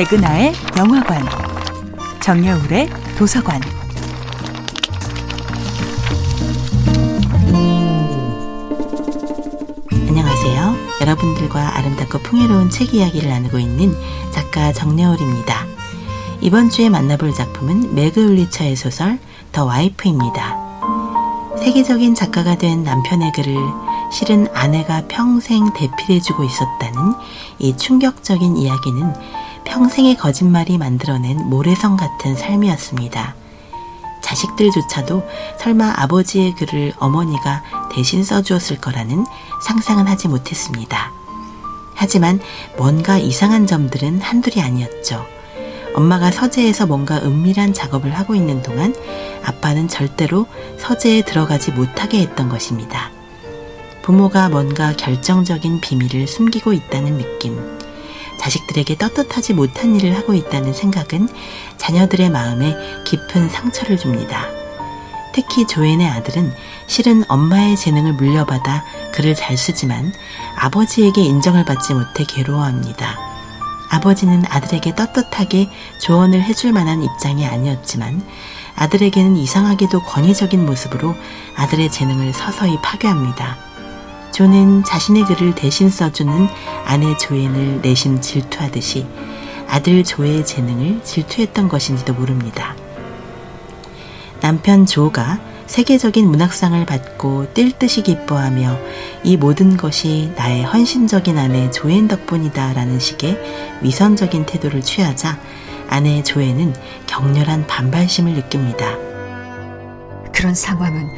백은하의 영화관, 정여울의 도서관. 안녕하세요. 여러분들과 아름답고 풍요로운 책 이야기를 나누고 있는 작가 정여울입니다. 이번 주에 만나볼 작품은 매그 울리처의 소설 더 와이프입니다. 세계적인 작가가 된 남편의 글을 실은 아내가 평생 대필해주고 있었다는 이 충격적인 이야기는 평생의 거짓말이 만들어낸 모래성 같은 삶이었습니다. 자식들조차도 설마 아버지의 글을 어머니가 대신 써주었을 거라는 상상은 하지 못했습니다. 하지만 뭔가 이상한 점들은 한둘이 아니었죠. 엄마가 서재에서 뭔가 은밀한 작업을 하고 있는 동안 아빠는 절대로 서재에 들어가지 못하게 했던 것입니다. 부모가 뭔가 결정적인 비밀을 숨기고 있다는 느낌, 자식들에게 떳떳하지 못한 일을 하고 있다는 생각은 자녀들의 마음에 깊은 상처를 줍니다. 특히 조앤의 아들은 실은 엄마의 재능을 물려받아 글을 잘 쓰지만 아버지에게 인정을 받지 못해 괴로워합니다. 아버지는 아들에게 떳떳하게 조언을 해줄 만한 입장이 아니었지만 아들에게는 이상하게도 권위적인 모습으로 아들의 재능을 서서히 파괴합니다. 조는 자신의 글을 대신 써주는 아내 조앤을 내심 질투하듯이 아들 조의 재능을 질투했던 것인지도 모릅니다. 남편 조가 세계적인 문학상을 받고 뛸 듯이 기뻐하며 이 모든 것이 나의 헌신적인 아내 조앤 덕분이다 라는 식의 위선적인 태도를 취하자 아내 조앤은 격렬한 반발심을 느낍니다. 그런 상황은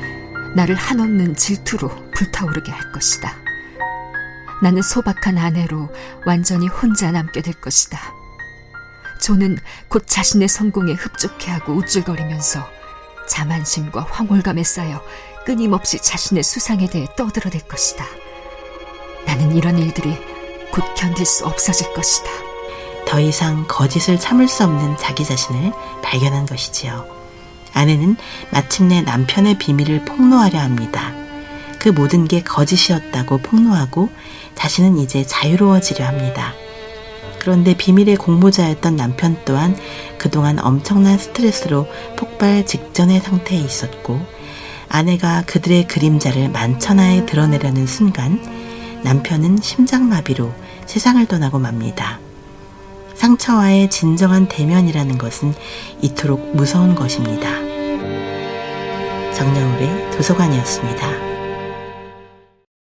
나를 한없는 질투로 불타오르게 할 것이다. 나는 소박한 아내로 완전히 혼자 남게 될 것이다. 조는 곧 자신의 성공에 흡족해하고 우쭐거리면서 자만심과 황홀감에 쌓여 끊임없이 자신의 수상에 대해 떠들어댈 것이다. 나는 이런 일들이 곧 견딜 수 없어질 것이다. 더 이상 거짓을 참을 수 없는 자기 자신을 발견한 것이지요. 아내는 마침내 남편의 비밀을 폭로하려 합니다. 그 모든 게 거짓이었다고 폭로하고 자신은 이제 자유로워지려 합니다. 그런데 비밀의 공모자였던 남편 또한 그동안 엄청난 스트레스로 폭발 직전의 상태에 있었고 아내가 그들의 그림자를 만천하에 드러내려는 순간 남편은 심장마비로 세상을 떠나고 맙니다. 상처와의 진정한 대면이라는 것은 이토록 무서운 것입니다. 정여울의 도서관이었습니다.